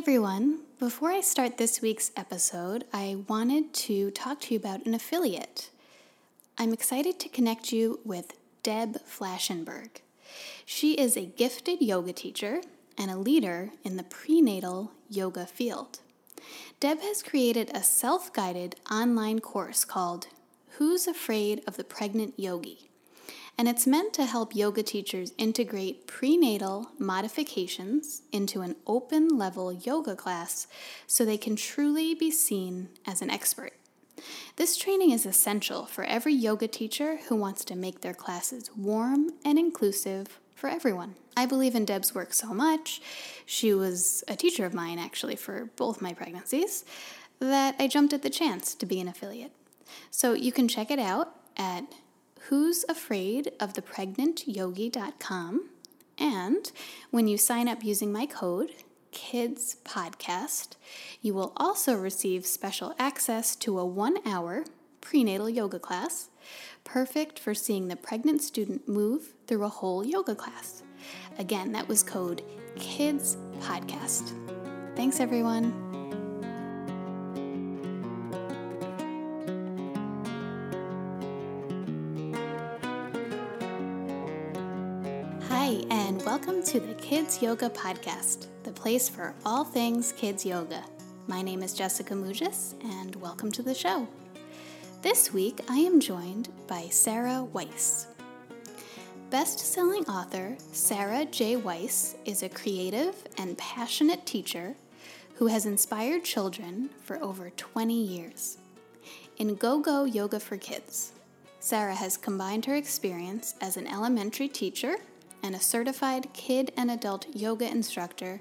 everyone. Before I start this week's episode, I wanted to talk to you about an affiliate. I'm excited to connect you with Deb Flashenberg. She is a gifted yoga teacher and a leader in the prenatal yoga field. Deb has created a self guided online course called Who's Afraid of the Pregnant Yogi? And it's meant to help yoga teachers integrate prenatal modifications into an open level yoga class so they can truly be seen as an expert. This training is essential for every yoga teacher who wants to make their classes warm and inclusive for everyone. I believe in Deb's work so much, she was a teacher of mine actually for both my pregnancies, that I jumped at the chance to be an affiliate. So you can check it out at who's afraid of the pregnant yogi.com and when you sign up using my code kids podcast you will also receive special access to a 1 hour prenatal yoga class perfect for seeing the pregnant student move through a whole yoga class. Again that was code kids podcast thanks everyone welcome to the Kids Yoga Podcast, the place for all things kids yoga. My name is Jessica Mugis, and welcome to the show. This week, I am joined by Sara Weis. Best selling author Sara J. Weis is a creative and passionate teacher who has inspired children for over 20 years. In Go Go Yoga for Kids, Sara has combined her experience as an elementary teacher and a certified kid and adult yoga instructor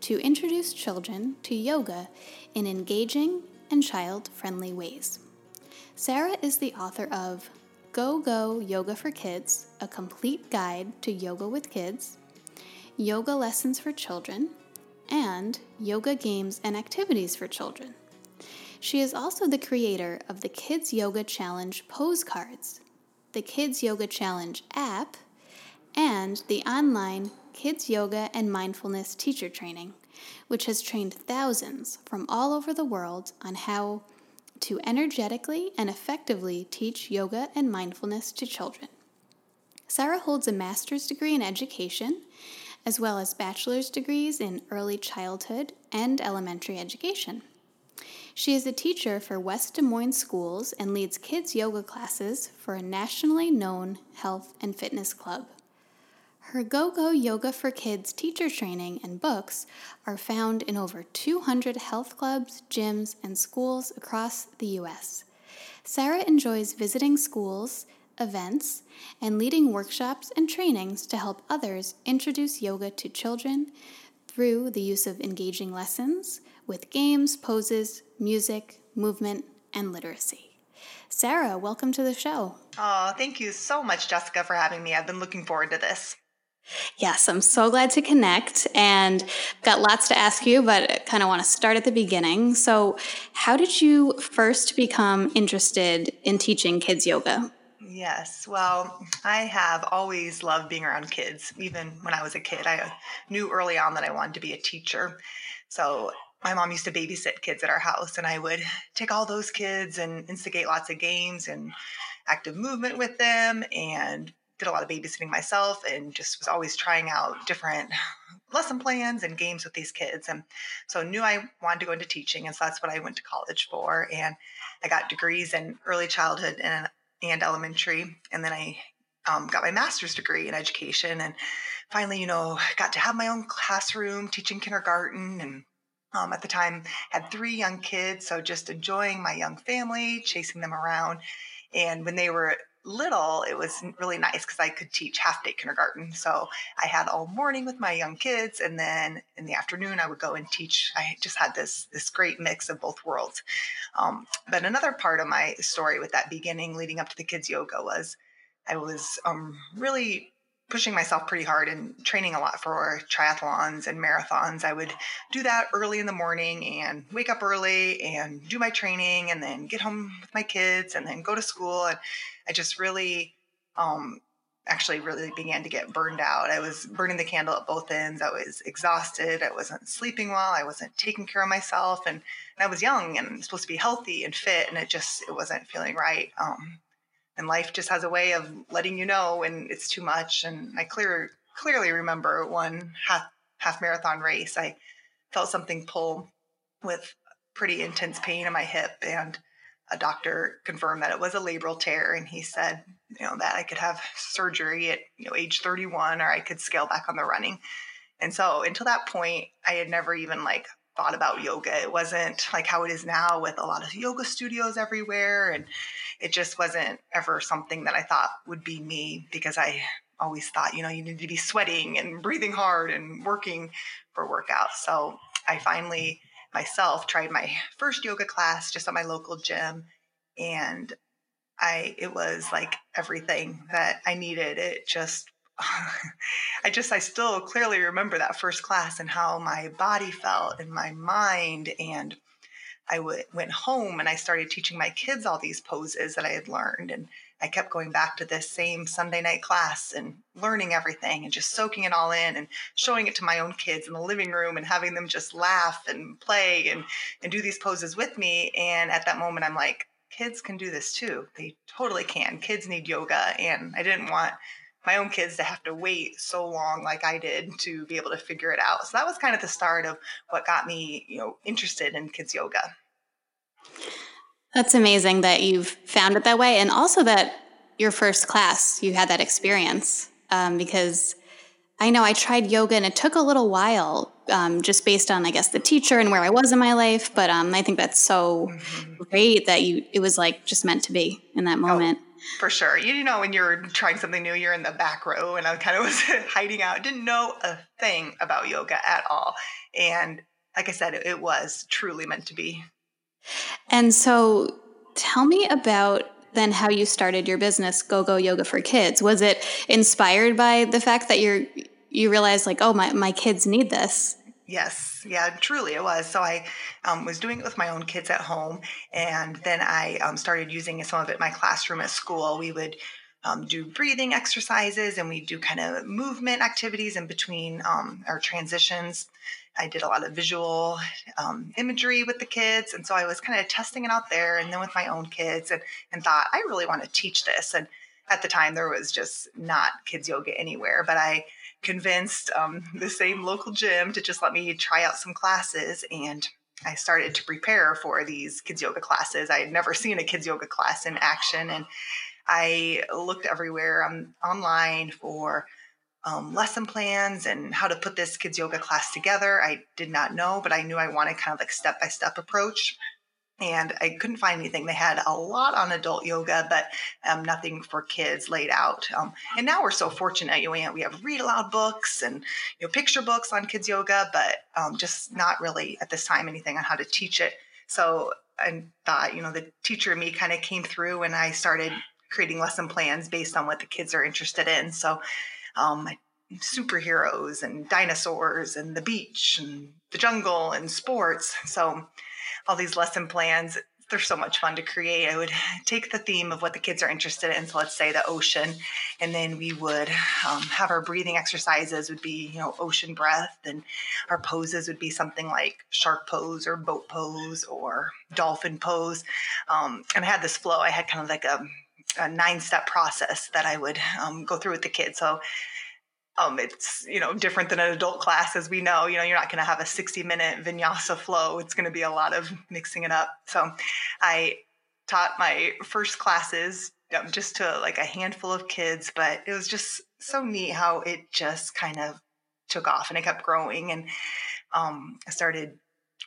to introduce children to yoga in engaging and child friendly ways. Sara is the author of Go Go Yoga for Kids, a complete guide to yoga with kids, Yoga Lessons for Children, and Yoga Games and Activities for Children. She is also the creator of the Kids Yoga Challenge pose cards, the Kids Yoga Challenge app, and the online Kids Yoga and Mindfulness Teacher Training, which has trained thousands from all over the world on how to energetically and effectively teach yoga and mindfulness to children. Sara holds a master's degree in education, as well as bachelor's degrees in early childhood and elementary education. She is a teacher for West Des Moines schools and leads kids' yoga classes for a nationally known health and fitness club. Her Go Go Yoga for Kids teacher training and books are found in over 200 health clubs, gyms, and schools across the U.S. Sara enjoys visiting schools, events, and leading workshops and trainings to help others introduce yoga to children through the use of engaging lessons with games, poses, music, movement, and literacy. Sara, welcome to the show. Oh, thank you so much, Jessica, for having me. I've been looking forward to this. Yes, I'm so glad to connect and got lots to ask you, but kind of want to start at the beginning. So, how did you first become interested in teaching kids yoga? Yes, well, I have always loved being around kids. Even when I was a kid, I knew early on that I wanted to be a teacher. So, my mom used to babysit kids at our house, and I would take all those kids and instigate lots of games and active movement with them and did a lot of babysitting myself and just was always trying out different lesson plans and games with these kids. And so knew I wanted to go into teaching. And so that's what I went to college for. And I got degrees in early childhood and, and elementary. And then I um, got my master's degree in education and finally, you know, got to have my own classroom teaching kindergarten and um, at the time had three young kids so just enjoying my young family chasing them around and when they were little, it was really nice because I could teach half day kindergarten. So I had all morning with my young kids, and then in the afternoon I would go and teach. I just had this this great mix of both worlds. Um, but another part of my story with that beginning, leading up to the kids yoga, was I was um, really pushing myself pretty hard and training a lot for triathlons and marathons. I would do that early in the morning and wake up early and do my training and then get home with my kids and then go to school. And I just really um, actually really began to get burned out. I was burning the candle at both ends. I was exhausted. I wasn't sleeping well. I wasn't taking care of myself. And, and I was young and supposed to be healthy and fit. And it just, it wasn't feeling right. Um, and life just has a way of letting you know when it's too much. And I clear, clearly remember one half, half marathon race. I felt something pull with pretty intense pain in my hip. And a doctor confirmed that it was a labral tear and he said you know that i could have surgery at you know age 31 or i could scale back on the running and so until that point i had never even like thought about yoga it wasn't like how it is now with a lot of yoga studios everywhere and it just wasn't ever something that i thought would be me because i always thought you know you need to be sweating and breathing hard and working for workouts so i finally myself tried my first yoga class just at my local gym and I it was like everything that I needed. It just I just I still clearly remember that first class and how my body felt and my mind and I w- went home and I started teaching my kids all these poses that I had learned and I kept going back to this same Sunday night class and learning everything and just soaking it all in and showing it to my own kids in the living room and having them just laugh and play and, and do these poses with me. And at that moment, I'm like, kids can do this too. They totally can. Kids need yoga. And I didn't want my own kids to have to wait so long like I did to be able to figure it out. So that was kind of the start of what got me, you know, interested in kids yoga. That's amazing that you've found it that way. And also that your first class, you had that experience. Um, because I know I tried yoga and it took a little while um, just based on, I guess, the teacher and where I was in my life. But um, I think that's so mm-hmm. great that you, it was like just meant to be in that oh, moment. Oh, for sure. You, know, when you're trying something new, you're in the back row and I kind of was hiding out, didn't know a thing about yoga at all. And like I said, it, it was truly meant to be. And so tell me about then how you started your business go go yoga for kids was it inspired by the fact that you're you realized like oh my, my kids need this yes yeah truly it was so i um, was doing it with my own kids at home and then i um, started using some of it in my classroom at school we would um, do breathing exercises and we do kind of movement activities in between um, our transitions I did a lot of visual um, imagery with the kids. And so I was kind of testing it out there and then with my own kids and, and thought, I really want to teach this. And at the time, there was just not kids yoga anywhere, but I convinced um, the same local gym to just let me try out some classes. And I started to prepare for these kids yoga classes. I had never seen a kids yoga class in action. And I looked everywhere um, online for um, lesson plans and how to put this kids yoga class together. I did not know, but I knew I wanted kind of like step by step approach. And I couldn't find anything. They had a lot on adult yoga, but um, nothing for kids laid out. Um, and now we're so fortunate. You know, we have read aloud books and you know picture books on kids yoga, but um, just not really at this time anything on how to teach it. So I thought, you know, the teacher in me kind of came through, and I started creating lesson plans based on what the kids are interested in. So um, superheroes and dinosaurs and the beach and the jungle and sports. So all these lesson plans, they're so much fun to create. I would take the theme of what the kids are interested in. So let's say the ocean, and then we would um, have our breathing exercises would be, you know, ocean breath, and our poses would be something like shark pose or boat pose or dolphin pose. Um, and I had this flow. I had kind of like a a nine step process that I would um, go through with the kids. So um, it's you know different than an adult class, as we know. You know, you're not going to have a 60 minute vinyasa flow. It's going to be a lot of mixing it up. So, I taught my first classes um, just to like a handful of kids, but it was just so neat how it just kind of took off and it kept growing. And um, I started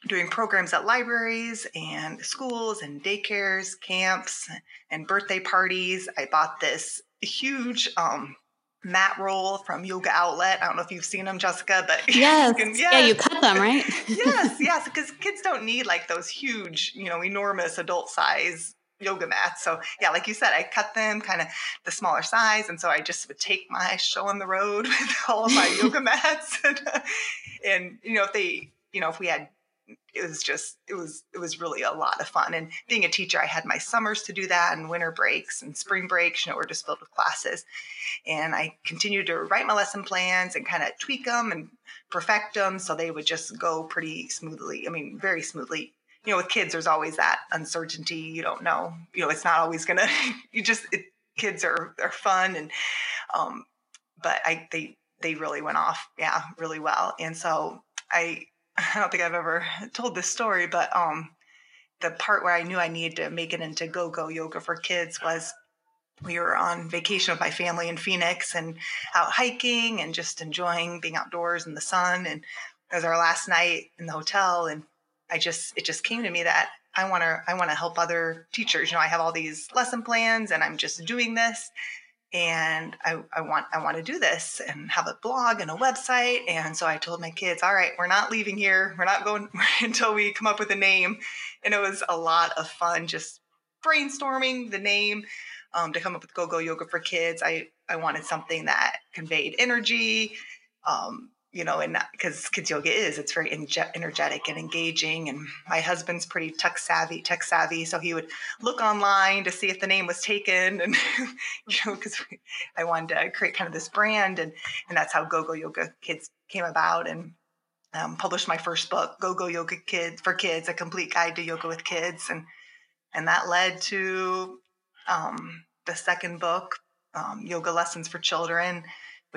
doing programs at libraries and schools and daycares, camps, and birthday parties. I bought this huge um, mat roll from Yoga Outlet. I don't know if you've seen them, Jessica, but yes, can, yes. yeah, you cut them, right? yes, yes, because kids don't need like those huge, you know, enormous adult size yoga mats. So yeah, like you said, I cut them kind of the smaller size, and so I just would take my show on the road with all of my yoga mats, and, uh, and you know if they, you know, if we had it was just it was it was really a lot of fun. And being a teacher i had my summers to do that and winter breaks and spring breaks you know were just filled with classes. And i continued to write my lesson plans and kind of tweak them and perfect them so they would just go pretty smoothly i mean very smoothly. You know with kids there's always that uncertainty you don't know you know it's not always gonna you just it, kids are are fun and um but i they they really went off yeah really well. And so i I don't think I've ever told this story, but um, the part where I knew I needed to make it into go go yoga for kids was we were on vacation with my family in Phoenix and out hiking and just enjoying being outdoors in the sun. And it was our last night in the hotel. And I just, it just came to me that I want to, I want to help other teachers. You know, I have all these lesson plans and I'm just doing this and I, I want I want to do this and have a blog and a website. And so I told my kids, all right, we're not leaving here. We're not going until we come up with a name. And it was a lot of fun just brainstorming the name um, to come up with Go Go Yoga for Kids. I I wanted something that conveyed energy, um, you know, and because kids yoga is, it's very energetic and engaging. And my husband's pretty tech savvy, tech savvy, so he would look online to see if the name was taken, and you know, because I wanted to create kind of this brand, and and that's how Go Go Yoga Kids came about, and um, published my first book, Go Go Yoga Kids for Kids: A Complete Guide to Yoga with Kids, and and that led to um, the second book, um, Yoga Lessons for Children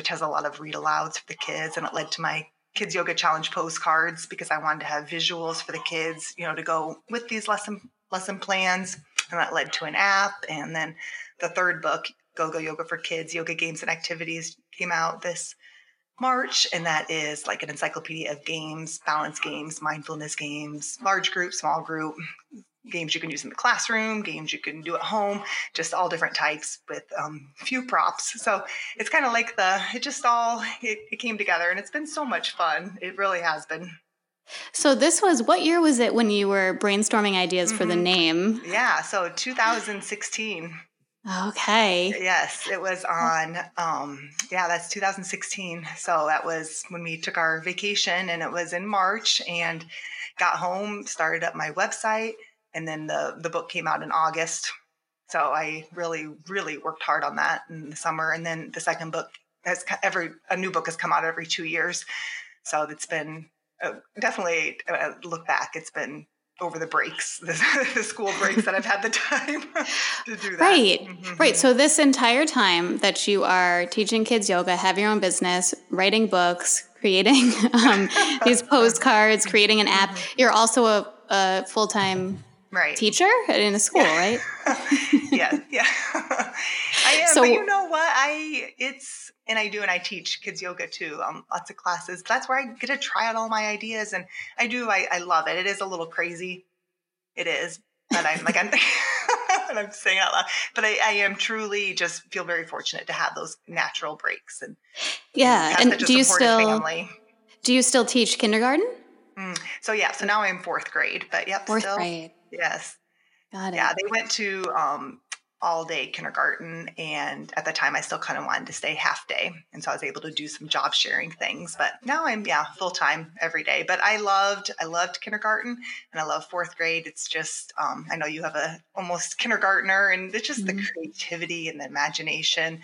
which has a lot of read alouds for the kids. And it led to my kids yoga challenge pose cards because I wanted to have visuals for the kids, you know, to go with these lesson lesson plans. And that led to an app. And then the third book, Go Go Yoga for Kids, Yoga Games and Activities, came out this March, and that is like an encyclopedia of games, balance games, mindfulness games, large group, small group, games you can use in the classroom, games you can do at home, just all different types with um, few props. So it's kind of like the, it just all, it, it came together and it's been so much fun. It really has been. So this was what year was it when you were brainstorming ideas mm-hmm. for the mm-hmm. name? Yeah, so 2016. Okay. Yes, it was on um yeah, that's 2016. So that was when we took our vacation and it was in March and got home, started up my website and then the the book came out in August. So I really really worked hard on that in the summer, and then the second book has every a new book has come out every two years. So it's been uh, definitely uh, look back. It's been over the breaks, the, the, school breaks that I've had the time to do that. Right, mm-hmm. right. So this entire time that you are teaching kids yoga, have your own business, writing books, creating um, these pose cards, creating an app, mm-hmm. you're also a, a full time right. teacher in a school right? Yeah yeah. I am so, but you know what? I it's and i do and i teach kids yoga too um, lots of classes. That's where i get to try out all my ideas and i do i, I love it. It is a little crazy. It is but i'm like i'm and i'm saying out loud but I, I, am truly just feel very fortunate to have those natural breaks and yeah and, and do you still family. do you still teach kindergarten? Mm. so yeah so now i'm fourth grade but yep fourth still, grade Yes. Got it. Yeah, they went to um, all day kindergarten. And at the time, I still kind of wanted to stay half day. And so I was able to do some job sharing things. But now I'm, yeah, full time every day. But I loved, I loved kindergarten and I love fourth grade. It's just, um, I know you have a almost kindergartner and it's just mm-hmm. the creativity and the imagination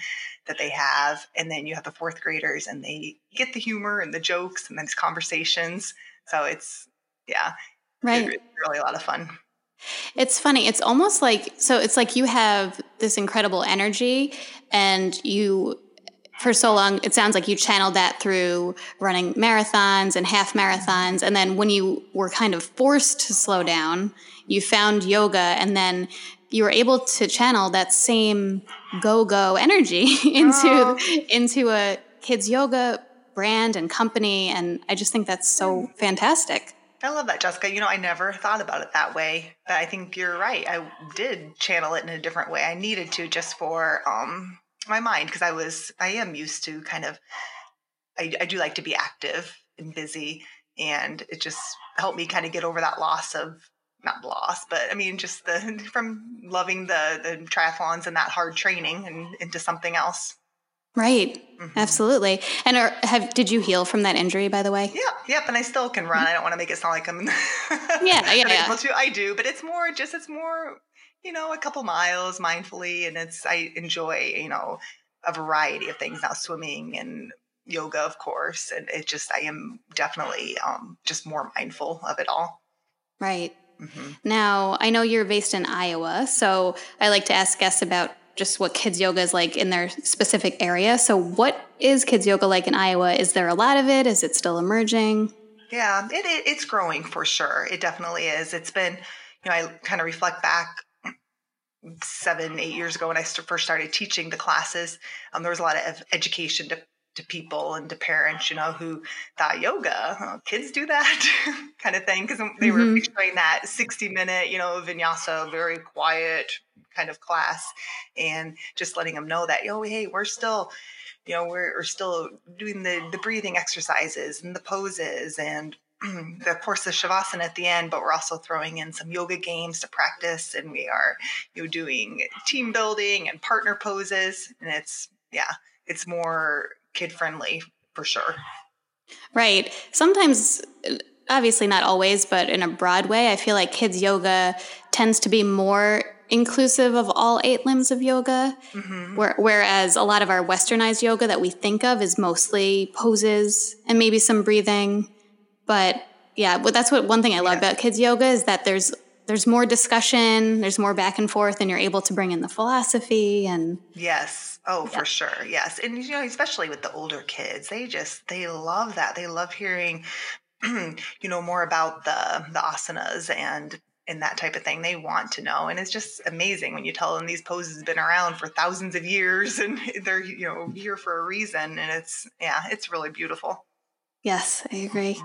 that they have. And then you have the fourth graders and they get the humor and the jokes and then conversations. So it's, yeah, right. It's really a lot of fun. It's funny. It's almost like so it's like you have this incredible energy and you for so long it sounds like you channeled that through running marathons and half marathons and then when you were kind of forced to slow down, you found yoga and then you were able to channel that same go-go energy into oh. into a kids yoga brand and company and I just think that's so fantastic. I love that, Jessica. You know, I never thought about it that way, but I think you're right. I did channel it in a different way. I needed to just for um, my mind because I was, I am used to kind of, I, I do like to be active and busy, and it just helped me kind of get over that loss of not loss, but I mean, just the from loving the the triathlons and that hard training and into something else. Right. Mm-hmm. Absolutely. And are, have did you heal from that injury, by the way? Yeah, yep. And I still can run. I don't want to make it sound like I'm yeah, yeah, yeah. able to. I do, but it's more just it's more you know a couple miles mindfully, and it's I enjoy you know a variety of things now, swimming and yoga, of course, and it just I am definitely um, just more mindful of it all. Right. Mm-hmm. Now I know you're based in Iowa, so I like to ask guests about just what kids yoga is like in their specific area. So, what is kids yoga like in Iowa? Is there a lot of it? Is it still emerging? Yeah, it, it, it's growing for sure. It definitely is. It's been, you know, I kind of reflect back seven, eight years ago when I first started teaching the classes. Um, there was a lot of education to, to people and to parents, you know, who thought yoga, oh, kids do that kind of thing, because they mm-hmm. were picturing that 60 minute, you know, vinyasa, very quiet, kind of class and just letting them know that, yo, hey, we're still, you know, we're, we're still doing the, the breathing exercises and the poses and the, of course the shavasana at the end, but we're also throwing in some yoga games to practice and we are, you know, doing team building and partner poses. And it's, yeah, it's more kid friendly for sure. Right. Sometimes obviously not always, but in a broad way, I feel like kids yoga tends to be more inclusive of all eight limbs of yoga. Mm-hmm. Where, whereas a lot of our westernized yoga that we think of is mostly poses and maybe some breathing. But yeah, but that's what one thing I love yeah. about kids yoga is that there's there's more discussion, there's more back and forth, and you're able to bring in the philosophy and yes. Oh, yeah. for sure. Yes. And you know, especially with the older kids, they just they love that. They love hearing you know more about the the asanas and and that type of thing. They want to know. And it's just amazing when you tell them these poses have been around for thousands of years and they're, you know, here for a reason. And it's, yeah, it's really beautiful. Yes, I agree.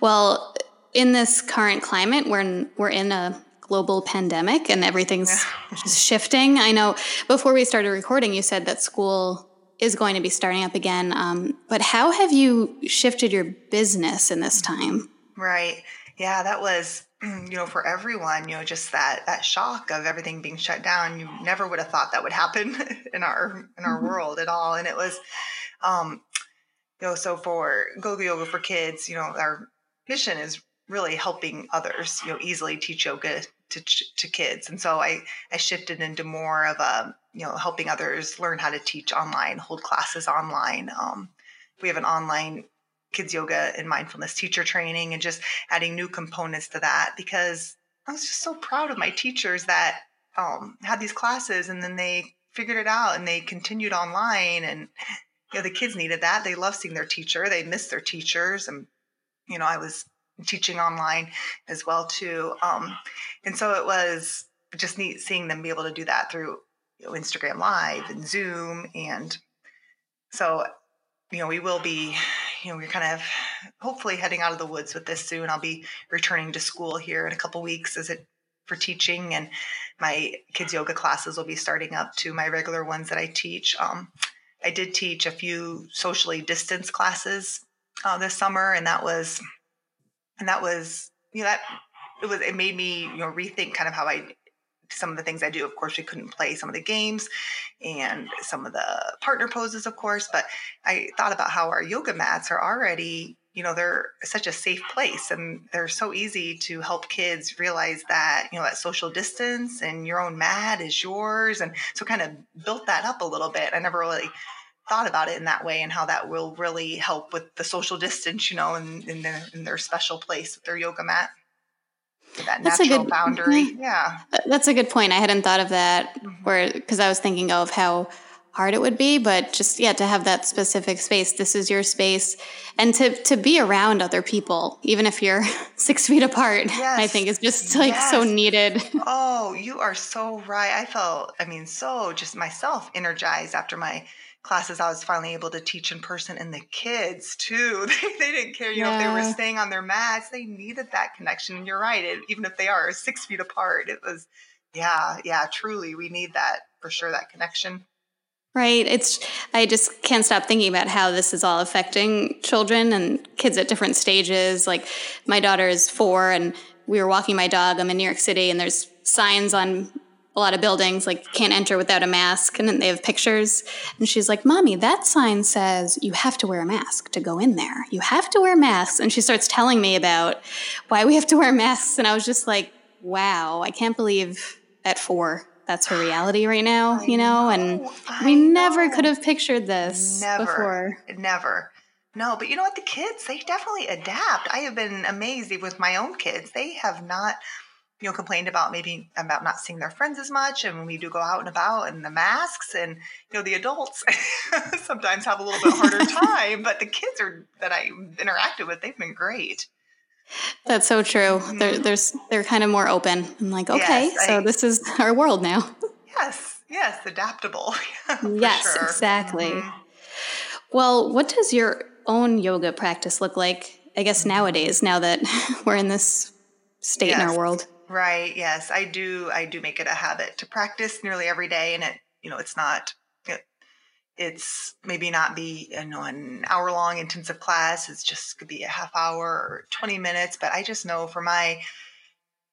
Well, in this current climate, we're in, we're in a global pandemic and everything's shifting. I know before we started recording, you said that school is going to be starting up again. Um, but how have you shifted your business in this time? Right. Yeah, that was you know for everyone you know just that that shock of everything being shut down you never would have thought that would happen in our in our mm-hmm. world at all and it was um you know so for gogo yoga for kids you know our mission is really helping others you know easily teach yoga to to kids. And so i i shifted into more of a you know helping others learn how to teach online hold classes online. Um we have an online kids yoga and mindfulness teacher training and just adding new components to that because I was just so proud of my teachers that um, had these classes and then they figured it out and they continued online and you know the kids needed that. They love seeing their teacher. They miss their teachers and you know I was teaching online as well too um, and so it was just neat seeing them be able to do that through you know, Instagram live and Zoom and so you know we will be you know, we're kind of hopefully heading out of the woods with this soon. I'll be returning to school here in a couple weeks as it for teaching, and my kids yoga classes will be starting up to my regular ones that I teach. Um, I did teach a few socially distanced classes uh, this summer, and that was, and that was, you know, that it was it made me you know rethink kind of how I some of the things I do. Of course, we couldn't play some of the games and some of the partner poses, of course, but I thought about how our yoga mats are already, you know, they're such a safe place and they're so easy to help kids realize that, you know, that social distance and your own mat is yours. And so kind of built that up a little bit. I never really thought about it in that way and how that will really help with the social distance, you know, in, in, their, in their special place with their yoga mat that that's natural a good, boundary. Yeah. That's a good point. I hadn't thought of that mm-hmm. where because I was thinking of how hard it would be, but just yeah, to have that specific space. This is your space. And to to be around other people, even if you're six feet apart, yes. I think is just like yes. so needed. Oh, you are so right. I felt, I mean, so just myself energized after my classes I was finally able to teach in person and the kids too. They, they didn't care, you yeah. know, if they were staying on their mats, they needed that connection. And you're right, it, even if they are six feet apart, it was, yeah, yeah, truly, we need that for sure, that connection. Right. It's, I just can't stop thinking about how this is all affecting children and kids at different stages. Like my daughter is four and we were walking my dog. I'm in New York City and there's signs on a lot of buildings like can't enter without a mask and then they have pictures. And she's like mommy that sign says you have to wear a mask to go in there. You have to wear masks. And she starts telling me about why we have to wear masks and i was just like wow i can't believe at four that's her reality right now you know, know and we know. never could have pictured this never, before. Never. No but you know what? The kids they definitely adapt. I have been amazed with my own kids. They have not you know, complained about maybe about not seeing their friends as much. And when we do go out and about and the masks and, you know, the adults sometimes have a little bit harder time, but the kids are that I interacted with, they've been great. That's so true. Mm-hmm. They're, they're, they're kind of more open. I'm like, okay, yes, so I, this is our world now. Yes, yes, adaptable. yes, sure. exactly. Mm-hmm. Well, what does your own yoga practice look like? I guess mm-hmm. nowadays, now that we're in this state yes. in our world. Right. Yes, I do. I do make it a habit to practice nearly every day, and it, you know, it's not. It, it's maybe not be you know an hour long intensive class. It's just could be a half hour or twenty minutes. But I just know for my,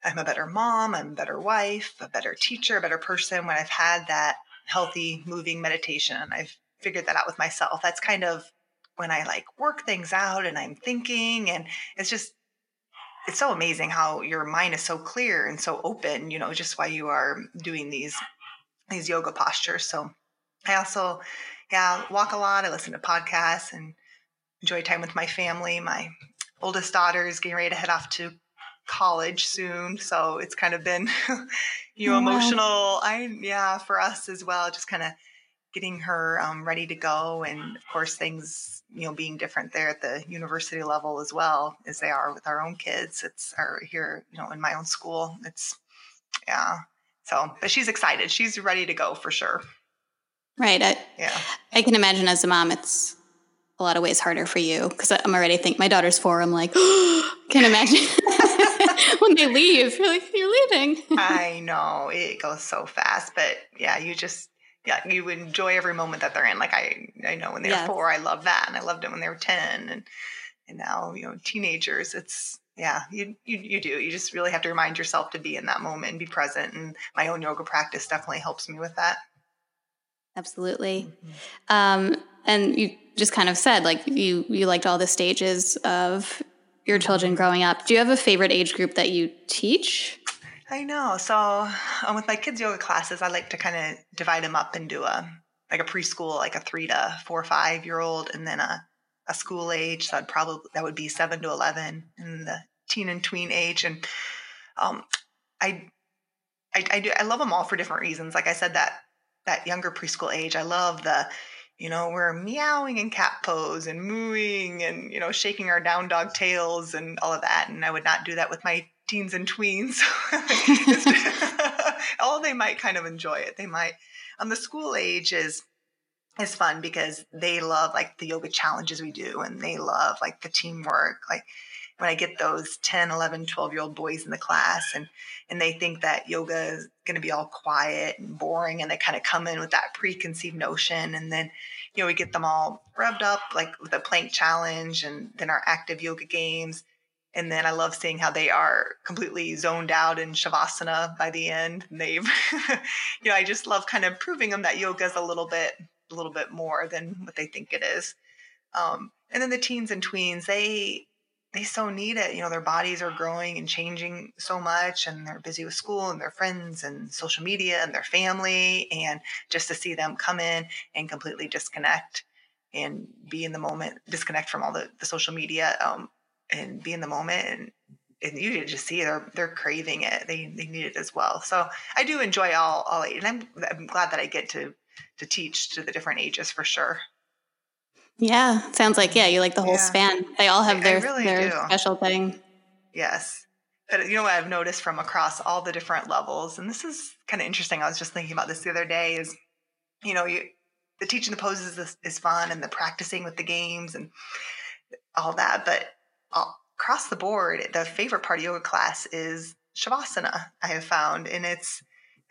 I'm a better mom. I'm a better wife, a better teacher, a better person when I've had that healthy moving meditation. I've figured that out with myself. That's kind of when I like work things out and I'm thinking, and it's just it's so amazing how your mind is so clear and so open you know just while you are doing these these yoga postures. So i also yeah walk a lot. I listen to podcasts and enjoy time with my family. My oldest daughter is getting ready to head off to college soon so it's kind of been you know emotional. I yeah for us as well just kind of getting her um, ready to go and of course things you know being different there at the university level as well as they are with our own kids. It's our here you know in my own school. It's yeah. So but she's excited. She's ready to go for sure. Right. I, yeah. I can imagine as a mom it's a lot of ways harder for you because i'm already think my daughter's four. I'm like oh, can't imagine when they leave. You're like you're leaving. I know. It goes so fast. But yeah you just yeah, you enjoy every moment that they're in. Like I, I know when they were four, I love that, and I loved it when they were ten, and and now you know teenagers. It's yeah, you, you you do. You just really have to remind yourself to be in that moment and be present. And my own yoga practice definitely helps me with that. Absolutely. Mm-hmm. Um, and you just kind of said like you you liked all the stages of your children mm-hmm. growing up. Do you have a favorite age group that you teach? I know. So um, with my kids' yoga classes, I like to kind of divide them up and do a like a preschool, like a three to four five year old, and then a a school age. So I'd probably that would be seven to eleven, in the teen and tween age. And um, I, I, I do I love them all for different reasons. Like I said, that that younger preschool age, I love the you know, we're meowing in cat pose and mooing and, you know, shaking our down dog tails and all of that. And I would not do that with my teens and tweens. oh, they might kind of enjoy it. They might. On the school age is is fun because they love like the yoga challenges we do and they love like the teamwork like when i get those 10 11 12 year old boys in the class and and they think that yoga is going to be all quiet and boring and they kind of come in with that preconceived notion and then you know we get them all rubbed up like with the plank challenge and then our active yoga games and then I love seeing how they are completely zoned out in shavasana by the end. And they've, you know, I just love kind of proving them that yoga is a little bit, a little bit more than what they think it is. Um, and then the teens and tweens, they, they so need it. You know, their bodies are growing and changing so much, and they're busy with school and their friends and social media and their family. And just to see them come in and completely disconnect and be in the moment, disconnect from all the, the social media, um, and be in the moment and and you just see they're they're craving it. They they need it as well. So I do enjoy all all eight, and I'm I'm glad that I get to to teach to the different ages for sure. Yeah, sounds like yeah, you like the whole yeah. span. They all have their really their do. special thing. Yes. But you know what I've noticed from across all the different levels, and this is kind of interesting. I was just thinking about this the other day. Is you know you the teaching the poses is, is fun, and the practicing with the games and all that, but across the board, the favorite part of yoga class is shavasana. I have found, and it's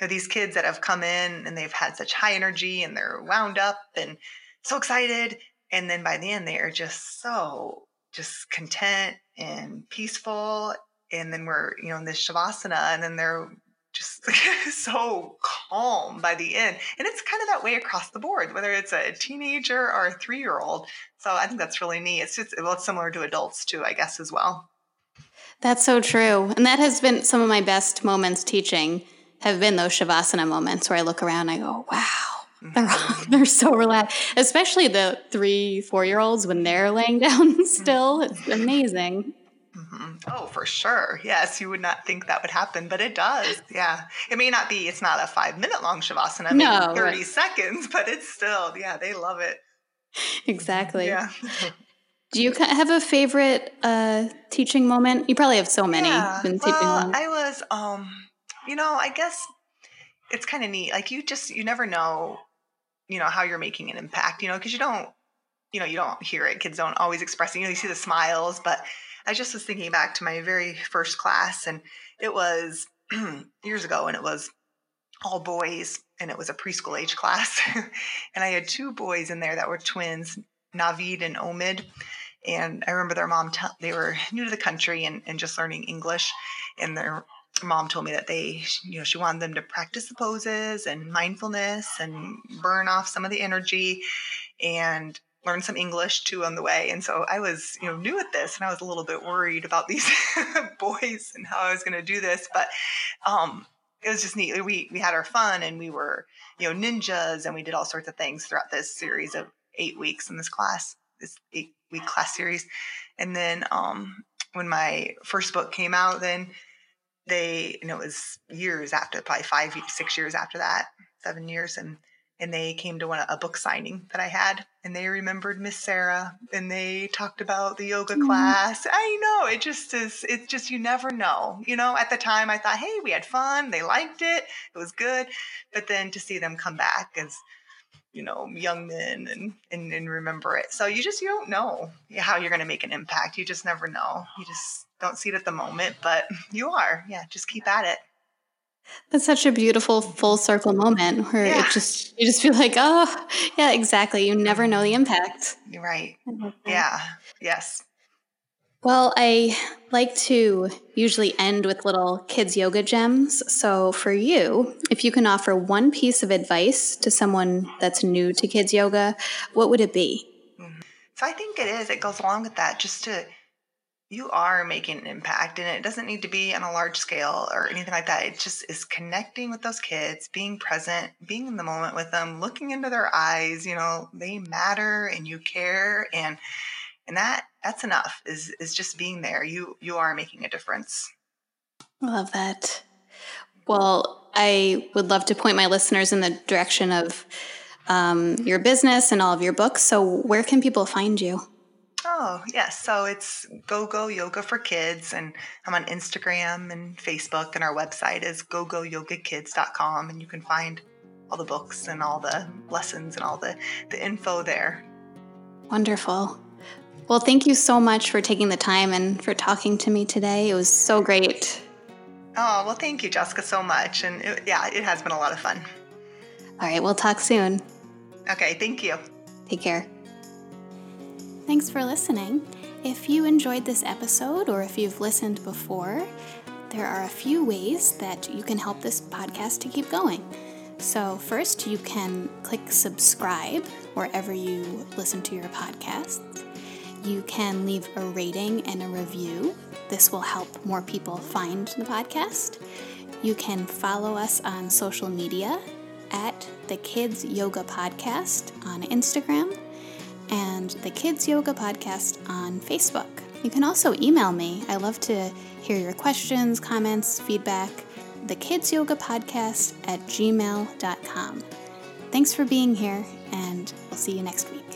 you know, these kids that have come in and they've had such high energy and they're wound up and so excited, and then by the end they are just so just content and peaceful. And then we're you know in this shavasana, and then they're just so calm by the end. And it's kind of that way across the board, whether it's a teenager or a three year old. So I think that's really neat. It's just, well, it's similar to adults too, I guess, as well. That's so true. And that has been some of my best moments teaching have been those Shavasana moments where I look around and I go, wow, they're, mm-hmm. they're so relaxed, especially the three, four year olds when they're laying down still. It's amazing. Mm-hmm. Oh, for sure. Yes, you would not think that would happen, but it does. Yeah. It may not be, it's not a five minute long Shavasana, maybe no, 30 right. seconds, but it's still, yeah, they love it. Exactly. Yeah. Do you have a favorite uh, teaching moment? You probably have so many. Yeah. well, I was, um, you know, I guess it's kind of neat. Like you just, you never know, you know, how you're making an impact, you know, because you don't, you know, you don't hear it. Kids don't always express, it. you know, you see the smiles, but I just was thinking back to my very first class, and it was years ago, and it was all boys, and it was a preschool age class. and I had two boys in there that were twins, Navid and Omid. And I remember their mom, t- they were new to the country and, and just learning English. And their mom told me that they, you know, she wanted them to practice the poses and mindfulness and burn off some of the energy. And learn some English too on the way. And so I was, you know, new at this and I was a little bit worried about these boys and how I was going to do this. But um, it was just neat. We, we had our fun and we were, you know, ninjas and we did all sorts of things throughout this series of eight weeks in this class, this eight week class series. And then um, when my first book came out, then they, you know, it was years after, probably five, six years after that, seven years. And and they came to one, a book signing that I had, and they remembered Miss Sara, and they talked about the yoga mm-hmm. class. I know it just is. It's just you never know. You know, at the time I thought, hey, we had fun. They liked it. It was good. But then to see them come back as you know young men and, and and remember it so you just you don't know how you're going to make an impact you just never know you just don't see it at the moment but you are yeah just keep at it that's such a beautiful full circle moment where yeah. it just you just feel like, oh, yeah, exactly. You never know the impact. You're right. Yeah. Yes. Well, I like to usually end with little kids yoga gems. So for you, if you can offer one piece of advice to someone that's new to kids yoga, what would it be? Mm-hmm. So I think it is. It goes along with that just to you are making an impact and it doesn't need to be on a large scale or anything like that. It just is connecting with those kids being present being in the moment with them looking into their eyes you know they matter and you care and and that that's enough is is just being there. You you are making a difference. I love that. Well i would love to point my listeners in the direction of um, your business and all of your books. So where can people find you Oh, yes. So it's Go Go Yoga for Kids, and I'm on Instagram and Facebook, and our website is gogoyogakids.com, and you can find all the books and all the lessons and all the, the info there. Wonderful. Well, thank you so much for taking the time and for talking to me today. It was so great. Oh, well, thank you, Jessica, so much. And it, yeah, it has been a lot of fun. All right, we'll talk soon. Okay, thank you. Take care. Thanks for listening. If you enjoyed this episode or if you've listened before, there are a few ways that you can help this podcast to keep going. So, first, you can click subscribe wherever you listen to your podcasts. You can leave a rating and a review. This will help more people find the podcast. You can follow us on social media at the Kids Yoga Podcast on Instagram and the Kids Yoga Podcast on Facebook. You can also email me. I love to hear your questions, comments, feedback. The Kids Yoga Podcast at gmail.com. Thanks for being here, and we'll see you next week.